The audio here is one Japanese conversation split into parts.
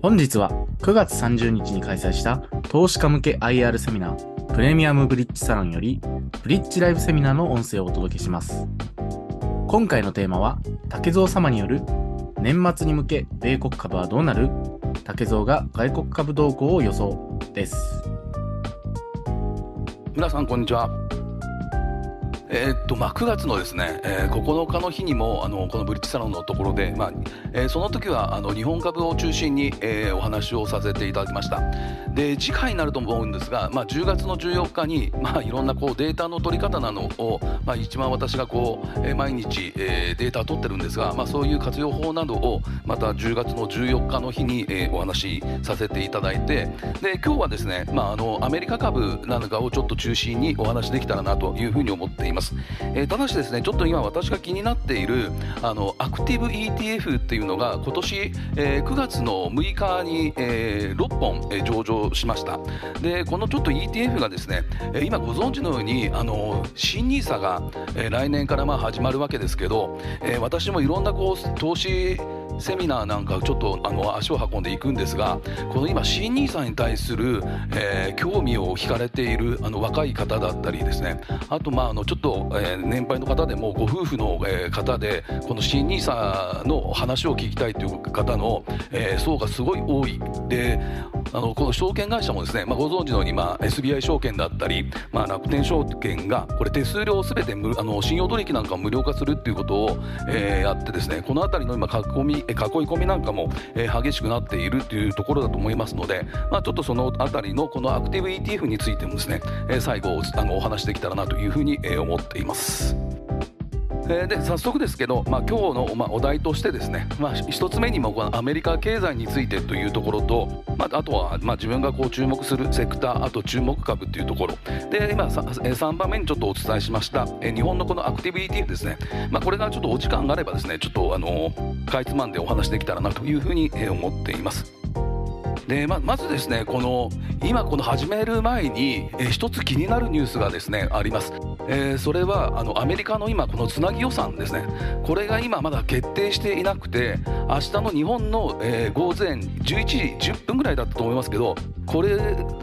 本日は9月30日に開催した投資家向け IR セミナープレミアムブリッジサロンよりブリッジライブセミナーの音声をお届けします。今回のテーマは竹蔵様による年末に向け米国株はどうなる？竹蔵が外国株動向を予想です。皆さんこんにちは。えー、っとまあ、9月のですね、えー、9日の日にもあのこのブリッジサロンのところで、まあえー、その時はあの日本株を中心に、えー、お話をさせていただきました。で次回になると思うんですが、まあ、10月の14日に、まあ、いろんなこうデータの取り方なのを、まあ、一番私がこう、えー、毎日、えー、データを取ってるんですが、まあ、そういう活用法などをまた10月の14日の日に、えー、お話しさせていただいてで今日はですね、まあ、あのアメリカ株なんかをちょっと中心にお話できたらなというふうに思っています。ます、えー、ただしですねちょっと今私が気になっているあのアクティブ ETF っていうのが今年、えー、9月の6日に、えー、6本、え、上場しました。でこのちょっと ETF がですね、え、今ご存知のようにあの新 NISA が、え、来年からまあ始まるわけですけど、え、私もいろんなこう投資セミナーなんかちょっとあの足を運んでいくんですがこの今新 NISA に対する、えー、興味を惹かれているあの若い方だったりですね。あとまああのちょっと、えー、年配の方でもご夫婦の、えー、方でこの新 NISA の話を聞きたいという方の、えー、層がすごい多い。であのこの証券会社もですね、まあ、ご存知のように、まあ、SBI 証券だったり、まあ、楽天証券がこれ手数料すべて無あの信用取引なんかを無料化するっていうことを、えー、やってですねこの辺りの今囲み囲い込みなんかも、激しくなっているというところだと思いますので、まあ、ちょっとその辺りのこのアクティブ ETF についてもですね、最後お話できたらなというふうに、思っています。えー、で早速ですけど、まあ、今日の、まあ、お題としてですね、まあ、1つ目にもこのアメリカ経済についてというところと、まあ、あとは、まあ、自分がこう注目するセクターあと注目株というところ。で今3番目にちょっとお伝えしました、えー、日本のこのアクティビティですね、まあ、これがちょっとお時間があればですねちょっとあのかいつまんでお話できたらなというふうに思っています。でままずですねこの今この始める前に、えー、一つ気になるニュースがですねあります、えー、それはあのアメリカの今このつなぎ予算ですね。これが今まだ決定していなくて明日の日本の、えー、午前11時10分ぐらいだったと思いますけどこれ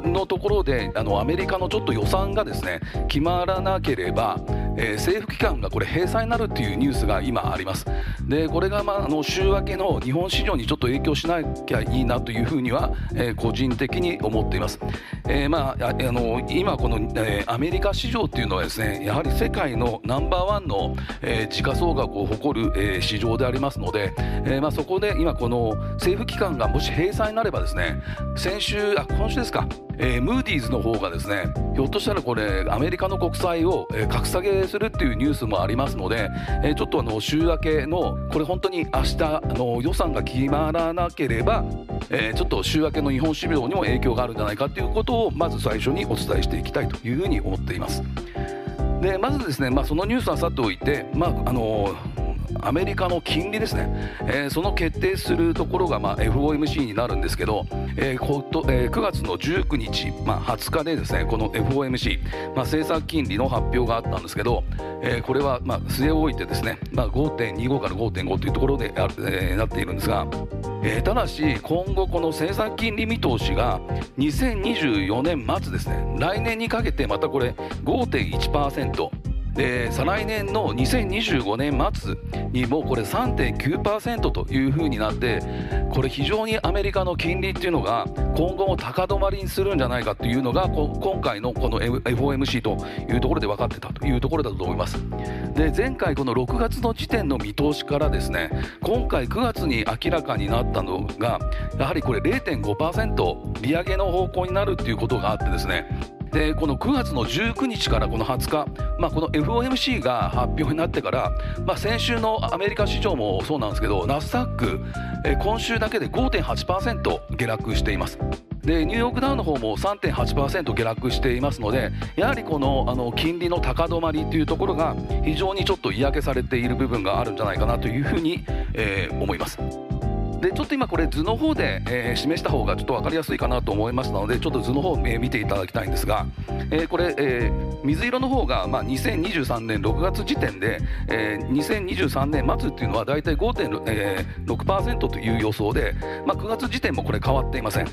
のところであのアメリカのちょっと予算がですね決まらなければえー、政府機関がこれ閉鎖になるっていうニュースが今あります。でこれが、まあ、あの週明けの日本市場にちょっと影響しなきゃいいなというふうには、えー、個人的に思っています、えー、まあ、あの今この、えー、アメリカ市場っていうのはですねやはり世界のナンバーワンの、えー、時価総額を誇る、えー、市場でありますので、えーまあ、そこで今この政府機関がもし閉鎖になればですね先週あ今週ですかえー、ムーディーズの方がですねひょっとしたらこれアメリカの国債を、えー、格下げするっていうニュースもありますので、えー、ちょっとあの週明けのこれ本当に明日あの予算が決まらなければ、え、ちょっと週明けの日本市場にも影響があるんじゃないかということをまず最初にお伝えしていきたいというふうに思っています。でまずですね、まあ、そのニュースはさておいて、まああのアメリカの金利ですね、えー、その決定するところが、まあ、FOMC になるんですけど、えーことえー、9月の19日、まあ、20日でですねこの FOMC、まあ、政策金利の発表があったんですけど、えー、これは、まあ、据え置いてですね、まあ、5.25から5.5というところであ、えー、なっているんですが、えー、ただし今後この政策金利見通しが2024年末ですね。来年にかけてまたこれ5.1%で再来年の2025年末にもこれ3.9%というふうになってこれ非常にアメリカの金利っていうのが今後も高止まりにするんじゃないかというのが今回のこの FOMC というところで分かってたというところだと思います。で前回この6月の時点の見通しからですね今回9月に明らかになったのがやはりこれ0.5%利上げの方向になるっていうことがあってですねでこの9月の19日からこの20日、まあ、この FOMC が発表になってから、まあ、先週のアメリカ市場もそうなんですけどナスダック、え今週だけで5.8%下落しています。でニューヨークダウの方も3.8%下落していますのでやはりこのあの金利の高止まりというところが非常にちょっと嫌気されている部分があるんじゃないかなというふうに、えー、思います。でちょっと今これ図の方で、えー、示した方がちょっと分かりやすいかなと思いましたのでちょっと図の方を、えー、見ていただきたいんですが、えー、これ、えー、水色の方がまあ2023年6月時点で、えー、2023年末っていうのは大体5.6%、えー、という予想で、まあ、9月時点もこれ変わっていません。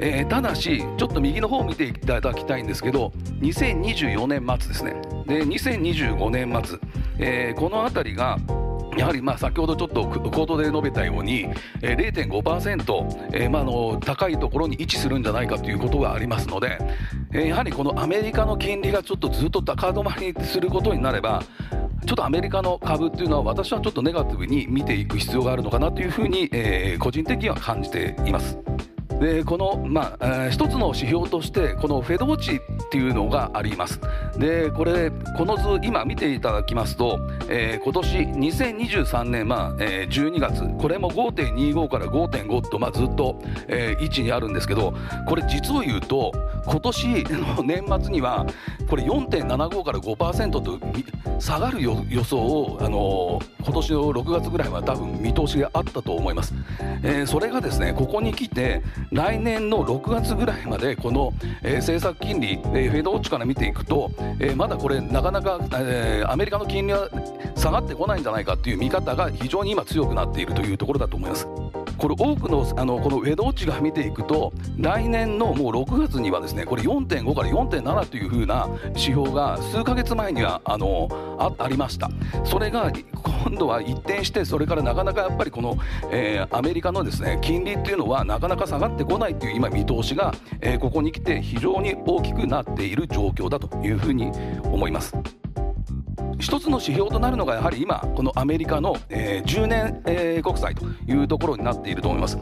えー、ただし、ちょっと右の方を見ていただきたいんですけど、2024年末ですね、で2025年末、えー、この辺りがやはりまあ先ほどちょっと口頭で述べたように、えー、0.5%、えーまあ、の高いところに位置するんじゃないかということがありますので、やはりこのアメリカの金利がちょっとずっと高止まりすることになれば、ちょっとアメリカの株というのは私はちょっとネガティブに見ていく必要があるのかなというふうに、えー、個人的には感じています。でこの、まあ、えー、一つの指標としてこのフェドウォッチっていうのがあります。でこれこの図今見ていただきますと、えー、今年2023年、まあえー、12月これも5.25から5.5と、まあ、ずっと、えー、位置にあるんですけどこれ実を言うと今年の年末にはこれ4.75から5%と下がる予想を、あの、今年の6月ぐらいは多分見通しがあったと思います、えー、それがですねここに来て来年の6月ぐらいまでこの、えー、政策金利、えー、フェードウォッチから見ていくと、えー、まだこれなかなか、えー、アメリカの金利は下がってこないんじゃないかという見方が非常に今強くなっているというところだと思います。これ多くのあのこのウェドウォッチが見ていくと来年のもう6月にはですねこれ4.5から4.7というふうな指標が数ヶ月前にはあのありましたそれが今度は一転してそれからなかなかやっぱりこの、えー、アメリカのですね金利っていうのはなかなか下がってこないっていう今見通しが、えー、ここに来て非常に大きくなっている状況だというふうに思います。一つの指標となるのがやはり今このアメリカの、えー、10年、えー、国債というところになっていると思います。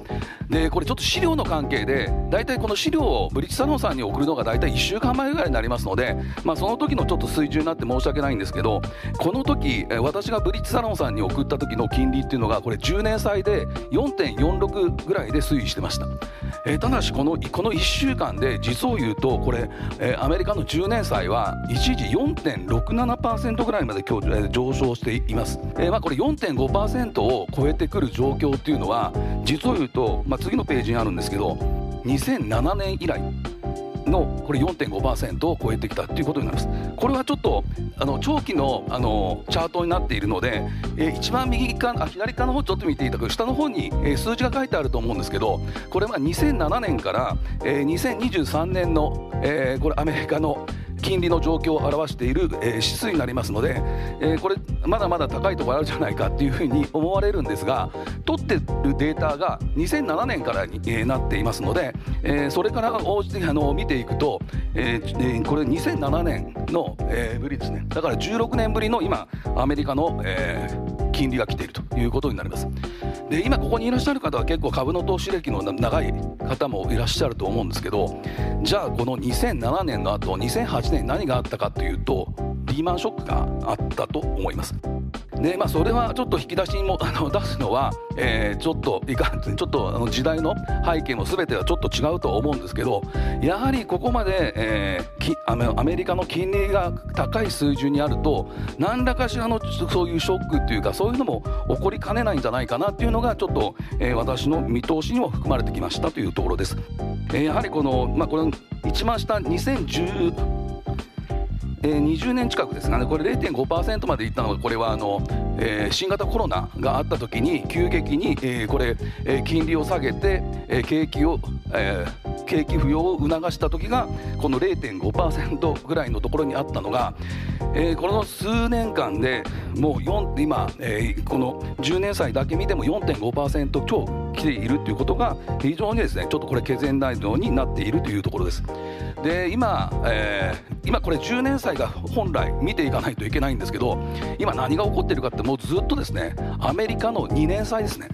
でこれちょっと資料の関係で大体この資料をブリッジサロンさんに送るのが大体1週間前ぐらいになりますので、まあ、その時のちょっと水準になって申し訳ないんですけどこの時、私がブリッジサロンさんに送った時の金利っていうのがこれ10年債で4.46ぐらいで推移してました、えー、ただしこのこの1週間で実を言うとこれ、えー、アメリカの10年債は一時4.67%ぐらいまで今日上昇しています、えー、まあこれ4.5%を超えてくる状況っていうのは実を言うと、まあ、次のページにあるんですけど2007年以来のこれ4.5%を超えてきたということになります。これはちょっとあの長期のあのチャートになっているので、えー、一番右側あ左側の方ちょっと見ていただく下の方に、えー、数字が書いてあると思うんですけどこれは2007年から、えー、2023年の、えー、これアメリカの金利の状況を表している、えー、指数になりますので、えー、これまだまだ高いところあるじゃないかっていうふうに思われるんですが取ってるデータが2007年からに、えー、なっていますので、えー、それから応じてあの見ていくと、えー、これ2007年の、えー、ぶりですね。だから16年ぶりの今アメリカの、えー、金利が来ているということになります。で今ここにいらっしゃる方は結構株の投資歴の長い方もいらっしゃると思うんですけどじゃあこの2007年の後2008年に何があったかというとリーマンショックがあったと思います。でまあ、それはちょっと引き出しにも あの出すのは、えー、ちょっといかん ちょっとあの時代の背景も全てはちょっと違うと思うんですけどやはりここまで、えー、きアメリカの金利が高い水準にあると何らかしらのそういうショックっていうかそういうのも起こりかねないんじゃないかなっていうのがちょっと、えー、私の見通しにも含まれてきましたというところです。えー、やはりこの、まあ、これ一番下2010えー、20年近くですかね、これ0.5%までいったのが、これはあの、えー、新型コロナがあった時に急激に、えー、これ、えー、金利を下げて、えー、景気を、えー、景気浮揚を促した時がこの0.5%ぐらいのところにあったのが、えー、この数年間でもう4今、えー、この10年債だけ見ても4.5%超来ているということが非常にですねちょっとこれ懸念材料になっているというところです。で今、えー、今これ10年祭が本来見ていかないといけないんですけど今何が起こってるかってもうずっとですねアメリカの2年祭ですね。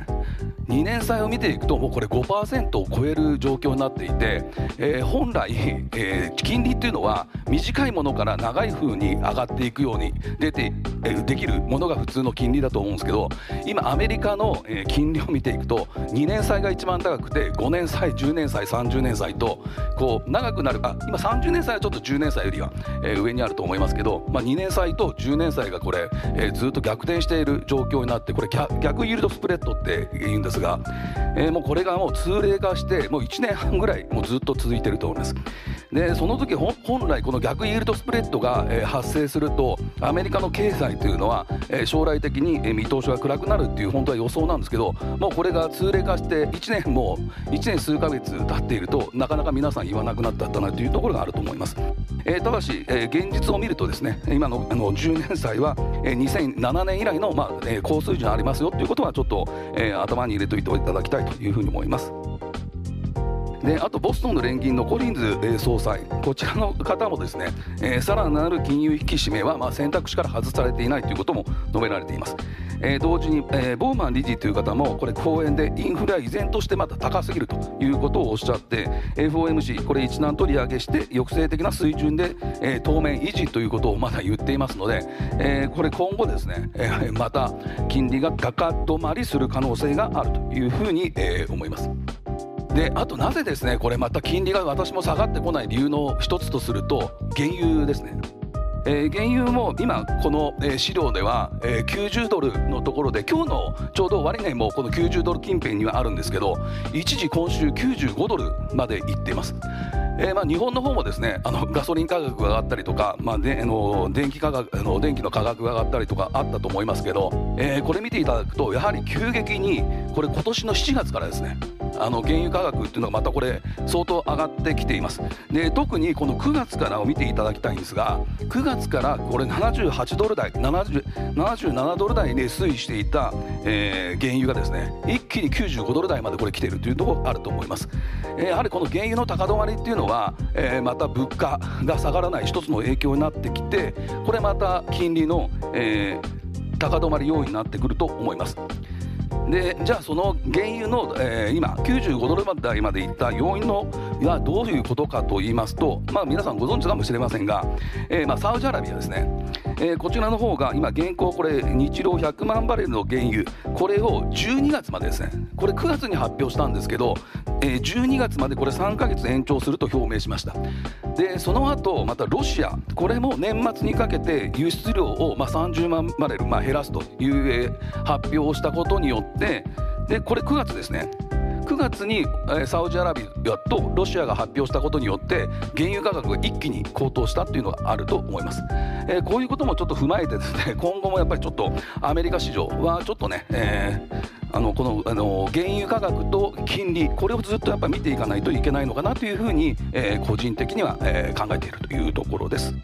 2年債を見ていくともうこれ5%を超える状況になっていて、えー、本来、えー、金利っていうのは短いものから長い風に上がっていくように出て、えー、できるものが普通の金利だと思うんですけど今アメリカの、えー、金利を見ていくと2年債が一番高くて5年債10年債30年債とこう長くなるあ今30年債はちょっと10年債よりは、えー、上にあると思いますけど、まあ、2年債と10年債がこれ、えー、ずっと逆転している状況になってこれ逆イールドスプレッドって言うんですですが、えー、もうこれがもう通例化してもう1年半ぐらいもうずっと続いてると思います。でその時本来この逆イールドスプレッドが、えー、発生するとアメリカの経済というのは、えー、将来的に、えー、見通しが暗くなるっていう本当は予想なんですけどもうこれが通例化して1年もう1年数ヶ月経っているとなかなか皆さん言わなくなったんだなというところがあると思います。えー、ただし、えー、現実を見るとですね今のあの10年債は、えー、2007年以来の、まあえー、高水準ありますよということはちょっと、えー、頭に入れておいていただきたいというふうに思います。であとボストンの連銀のコリンズ総裁こちらの方もですね、えー、さらなる金融引き締めは、まあ、選択肢から外されていないということも述べられています、えー、同時に、えー、ボーマン理事という方もこれ講演でインフレは依然としてまた高すぎるということをおっしゃって FOMC これ一難取り上げして抑制的な水準で、えー、当面維持ということをまだ言っていますので、えー、これ今後ですね、えー、また金利が高止まりする可能性があるというふうに、えー、思います。であとなぜですねこれまた金利が私も下がってこない理由の一つとすると原油ですね。えー、原油も今この、資料では、えー、90ドルのところで今日のちょうど終値もこの90ドル近辺にはあるんですけど一時今週95ドルまでいっています。えー、まあ日本の方もですねあのガソリン価格が上がったりとか、まあであの電気価格あの電気の価格が上がったりとかあったと思いますけど、えー、これ見ていただくとやはり急激にこれ今年の7月からですねあの原油価格っていうのがまたこれ相当上がってきています。で特にこの9月からを見ていただきたいんですが9月からこれ78ドル台77ドル台で推移していた、えー、原油がですね一気に95ドル台までこれ来ているというところあると思います、えー、やはりこの原油の高止まりっていうのは、えー、また物価が下がらない一つの影響になってきてこれまた金利の、えー、高止まり要因になってくると思います。でじゃあその原油の、えー、今95ドル台までいった要因のはどういうことかと言いますと、まあ、皆さんご存知かもしれませんが、えー、まあ、サウジアラビアですね、えー、こちらの方が今現行これ日量100万バレルの原油これを12月までですね。これ9月に発表したんですけど、えー、12月までこれ3か月延長すると表明しました。でその後またロシアこれも年末にかけて輸出量をまあ30万バレルまあ減らすという、発表をしたことによってってでこれ9月ですね9月に、サウジアラビアとロシアが発表したことによって原油価格が一気に高騰したっていうのがあると思います、えー、こういうこともちょっと踏まえてですね 今後もやっぱりちょっとアメリカ市場はちょっとね、えー、あのこのあの原油価格と金利これをずっとやっぱ見ていかないといけないのかなというふうに、えー、個人的には、え考えているというところです。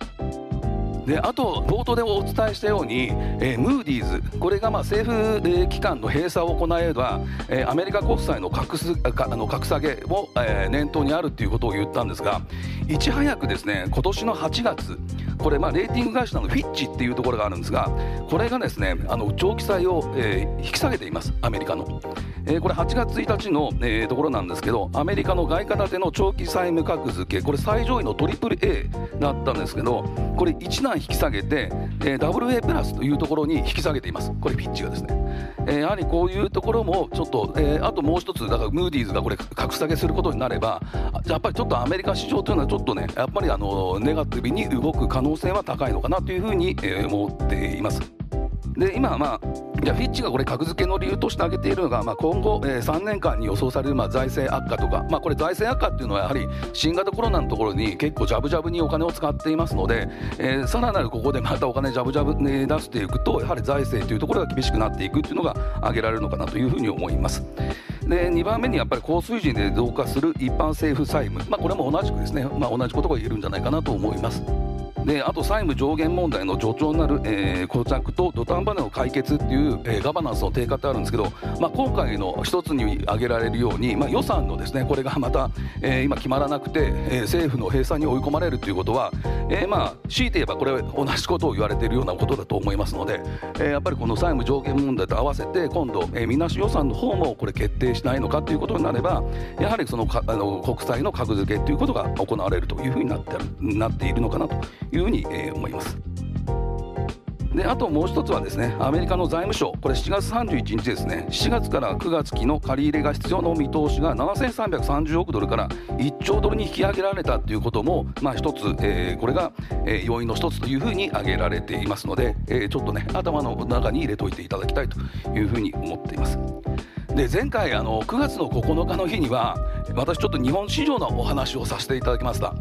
であと冒頭でお伝えしたように、えー、ムーディーズこれがまあ政府機関の閉鎖を行えば、えー、アメリカ国債の格すあの格下げも、えー、念頭にあるということを言ったんですがいち早くですね今年の8月これまあレーティング会社のフィッチっていうところがあるんですがこれがですねあの長期債を、えー、引き下げていますアメリカの。えー、これ8月1日の、えー、ところなんですけどアメリカの外貨建ての長期債務格付けこれ最上位の AAA だったんですけどこれ一段引き下げて、えー、WA プラスというところに引き下げていますこれピッチがですね、えー、やはりこういうところもちょっと、えー、あともう一つだからムーディーズがこれ格下げすることになればやっぱりちょっとアメリカ市場というのはちょっとねやっぱりあのネガティブに動く可能性は高いのかなというふうに、えー、思っています。で今まあじゃフィッチがこれ格付けの理由として挙げているのが、まあ、今後、えー、3年間に予想されるまあ財政悪化とか、まあ、これ財政悪化っていうのはやはり新型コロナのところに結構ジャブジャブにお金を使っていますので、えー、さらなるここでまたお金ジャブジャブに出していくとやはり財政というところが厳しくなっていくっていうのが挙げられるのかなというふうに思います。で2番目にやっぱり高水準で増加する一般政府債務、まあ、これも同じくですね、まあ、同じことが言えるんじゃないかなと思います。であと債務上限問題の助長になる、えー、膠着と土壇場での解決っていう、えー、ガバナンスの低下ってあるんですけど、まあ、今回の一つに挙げられるように、まあ、予算のですねこれがまた、えー、今決まらなくて、えー、政府の閉鎖に追い込まれるということは、えー、まあ強いて言えばこれ同じことを言われているようなことだと思いますので、えー、やっぱりこの債務上限問題と合わせて今度、えー、みなし予算の方もこれ決定しないのかということになればやはりそのかあの国債の格付けということが行われるというふうになってなっているのかなというふうに、え、思い。ます。であともう一つはですねアメリカの財務省これ7月31日ですね7月から9月期の借り入れが必要の見通しが7330億ドルから1兆ドルに引き上げられたということもまあ一つ、えー、これが、えー、要因の一つというふうに挙げられていますので、えー、ちょっとね頭の中に入れておいていただきたいというふうに思っています。で前回あの9月の9日の日には私ちょっと日本市場のお話をさせていただきました。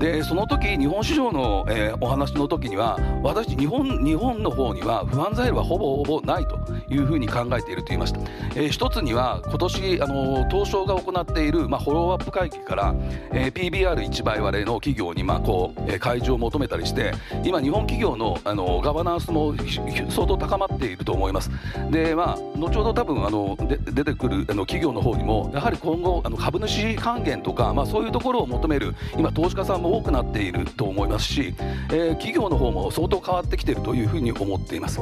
でその時日本市場の、えー、お話の時には私日本日本の方には不安材料はほぼほぼないというふうに考えていると言いました、えー、一つには今年あの東証が行っている、まあ、フォローアップ会議から、えー、PBR1 倍割れの企業に、まあこうえー、開示を求めたりして今日本企業のあのガバナンスも相当高まっていると思います。でまあ後ほど多分あので出てくるあの企業の方にもやはり今後あの株主資還元とか、まあ、そういうところを求める今投資家さんも多くなっていると思いますし、えー、企業の方も相当変わってきているというふうに思っています。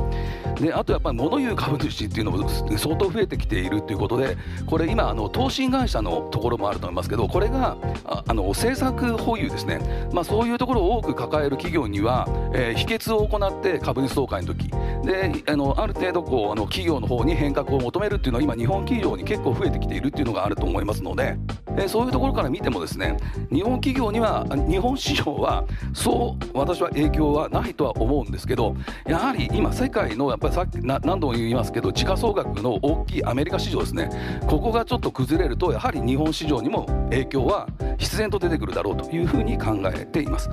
であとやっぱり物言う株主っていうのも相当増えてきているということでこれ今あの投信会社のところもあると思いますけどこれがああの政策保有ですね、まあ、そういうところを多く抱える企業には、えー、秘訣を行って株主総会の時。であのある程度こうあの企業の方に変革を求めるっていうのは今日本企業に結構増えてきているっていうのがあると思いますので、え、そういうところから見てもですね日本企業には日本市場はそう私は影響はないとは思うんですけどやはり今世界のやっぱりさっき何度も言いますけど時価総額の大きいアメリカ市場ですねここがちょっと崩れるとやはり日本市場にも影響は必然と出てくるだろうというふうに考えています。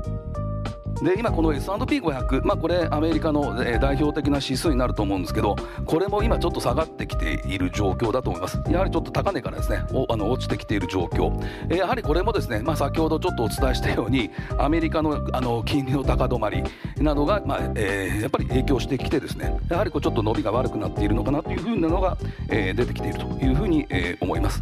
で今この S&P500、まあ、これアメリカの、代表的な指数になると思うんですけどこれも今ちょっと下がってきている状況だと思いますやはりちょっと高値からですねおあの落ちてきている状況、えやはりこれもですね、まあ、先ほどちょっとお伝えしたようにアメリカのあの金利の高止まりなどが、まあえー、やっぱり影響してきてですねやはりこうちょっと伸びが悪くなっているのかなというふうなのが、えー、出てきているというふうに、えー、思います。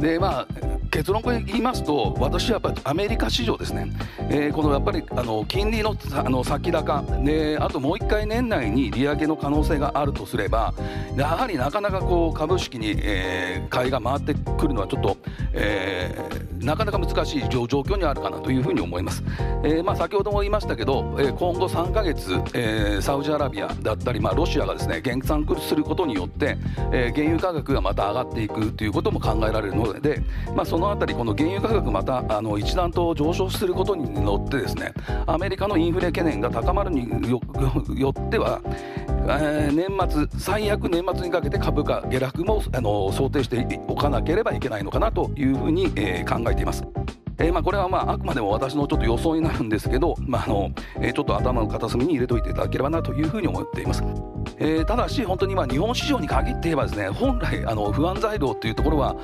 でまあ結論から言いますと私はやっぱりアメリカ市場ですね、えー、このやっぱりあの金利のあの先高ねあともう1回年内に利上げの可能性があるとすればやはりなかなかこう株式に、えー、買いが回ってくるのはちょっと、えー、なかなか難しい状況にあるかなというふうに思います、えーまあ、先ほども言いましたけど、え、今後3か月、え、サウジアラビアだったり、まあ、ロシアがですね減産することによって、え、原油価格がまた上がっていくということも考えられるので、まあ、そのの辺りこの原油価格またあの一段と上昇することによってですねアメリカのインフレ懸念が高まるによっては、えー、年末最悪年末にかけて株価下落もあの想定しておかなければいけないのかなというふうに、えー、考えています。えー、まあこれはまああくまでも私のちょっと予想になるんですけど、まああのえー、ちょっと頭の片隅に入れておいていただければなというふうに思っています。えー、ただし本当に今日本市場に限って言えばですね本来あの不安材料っていうところは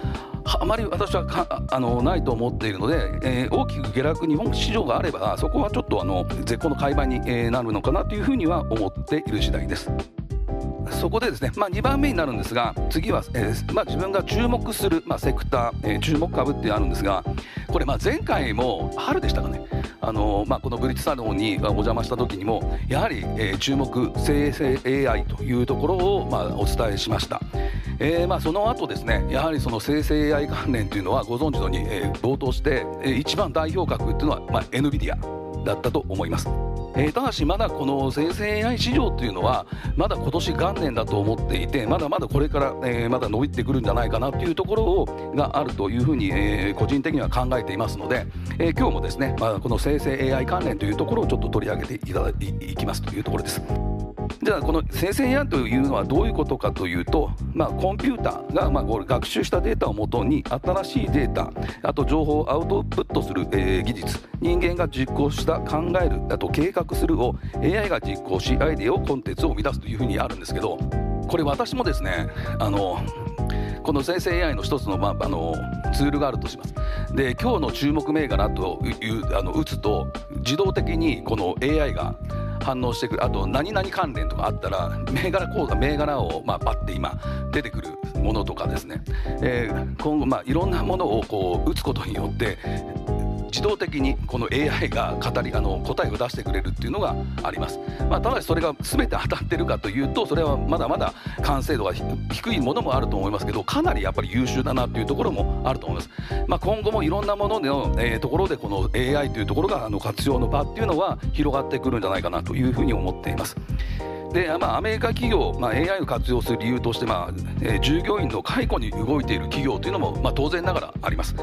あまり私はあのないと思っているので、えー、大きく下落日本市場があればそこはちょっとあの絶好の買い場に、え、なるのかなというふうには思っている次第です。そこでですね、まあ、2番目になるんですが次は、えーまあ、自分が注目する、まあ、セクター、えー、注目株ってあるんですがこれまあ前回も春でしたかねあのまあ、このブリッジサロンにお邪魔した時にもやはり、えー、注目生成 AI というところを、まあ、お伝えしました。えーまあ、その後ですねやはりその生成 AI 関連というのはご存知のように、えー、冒頭して、えー、一番代表格っていうのは、まあ、NVIDIA だったと思います。えー、ただしまだこの生成 AI 市場というのはまだ今年元年だと思っていてまだまだこれから、えー、まだ伸びてくるんじゃないかなというところをがあるというふうに、えー、個人的には考えていますので、えー、今日もですね、まあ、この生成 AI 関連というところをちょっと取り上げていただいきますというところです。じゃあこの生成 AI というのはどういうことかというと、まあ、コンピューターがまあこれ学習したデータをもとに新しいデータあと情報をアウトプットする、えー、技術人間が実行した考えるあと計画するを AI が実行しアイデアをコンテンツを生み出すというふうにあるんですけどこれ私もですねあのこの生成 AI の一つの,、ま、あのツールがあるとします。で今日の注目銘柄というあの打つと自動的にこの AI が反応してくるあと何々関連とかあったら銘柄講座銘柄をまあバッて今出てくるものとかですね、えー、今後まあいろんなものをこう打つことによって自動的にこの AI が語りあの答えを出してくれるっていうのがあります、まあ、ただしそれが全て当たってるかというとそれはまだまだ完成度が低いものもあると思いますけどかなりやっぱり優秀だなっていうところもあると思います、まあ、今後もいろんなものの、えー、ところでこの AI というところがあの活用の場っていうのは広がってくるんじゃないかなというふうに思っています。でまあ、アメリカ企業、まあ、AI を活用する理由として、まあえー、従業員の解雇に動いている企業というのも、まあ、当然ながらあります、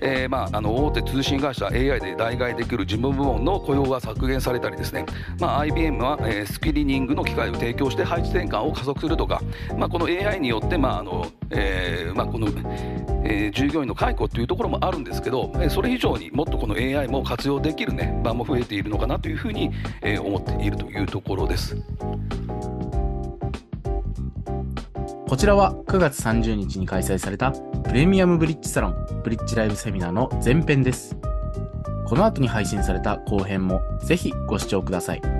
えーまあ、あの大手通信会社 AI で代替できる事務部門の雇用が削減されたりですね、まあ、IBM は、えー、スキリニングの機会を提供して配置転換を加速するとか、まあ、この AI によって、まああのえーまあ、この、えー、従業員の解雇というところもあるんですけどえそれ以上にもっとこの AI も活用できる、ね、場も増えているのかなというふうに、えー、思っているというところです。こちらは9月30日に開催されたプレミアムブリッジサロンブリッジライブセミナーの前編です。この後に配信された後編もぜひご視聴ください。